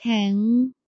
แข็ง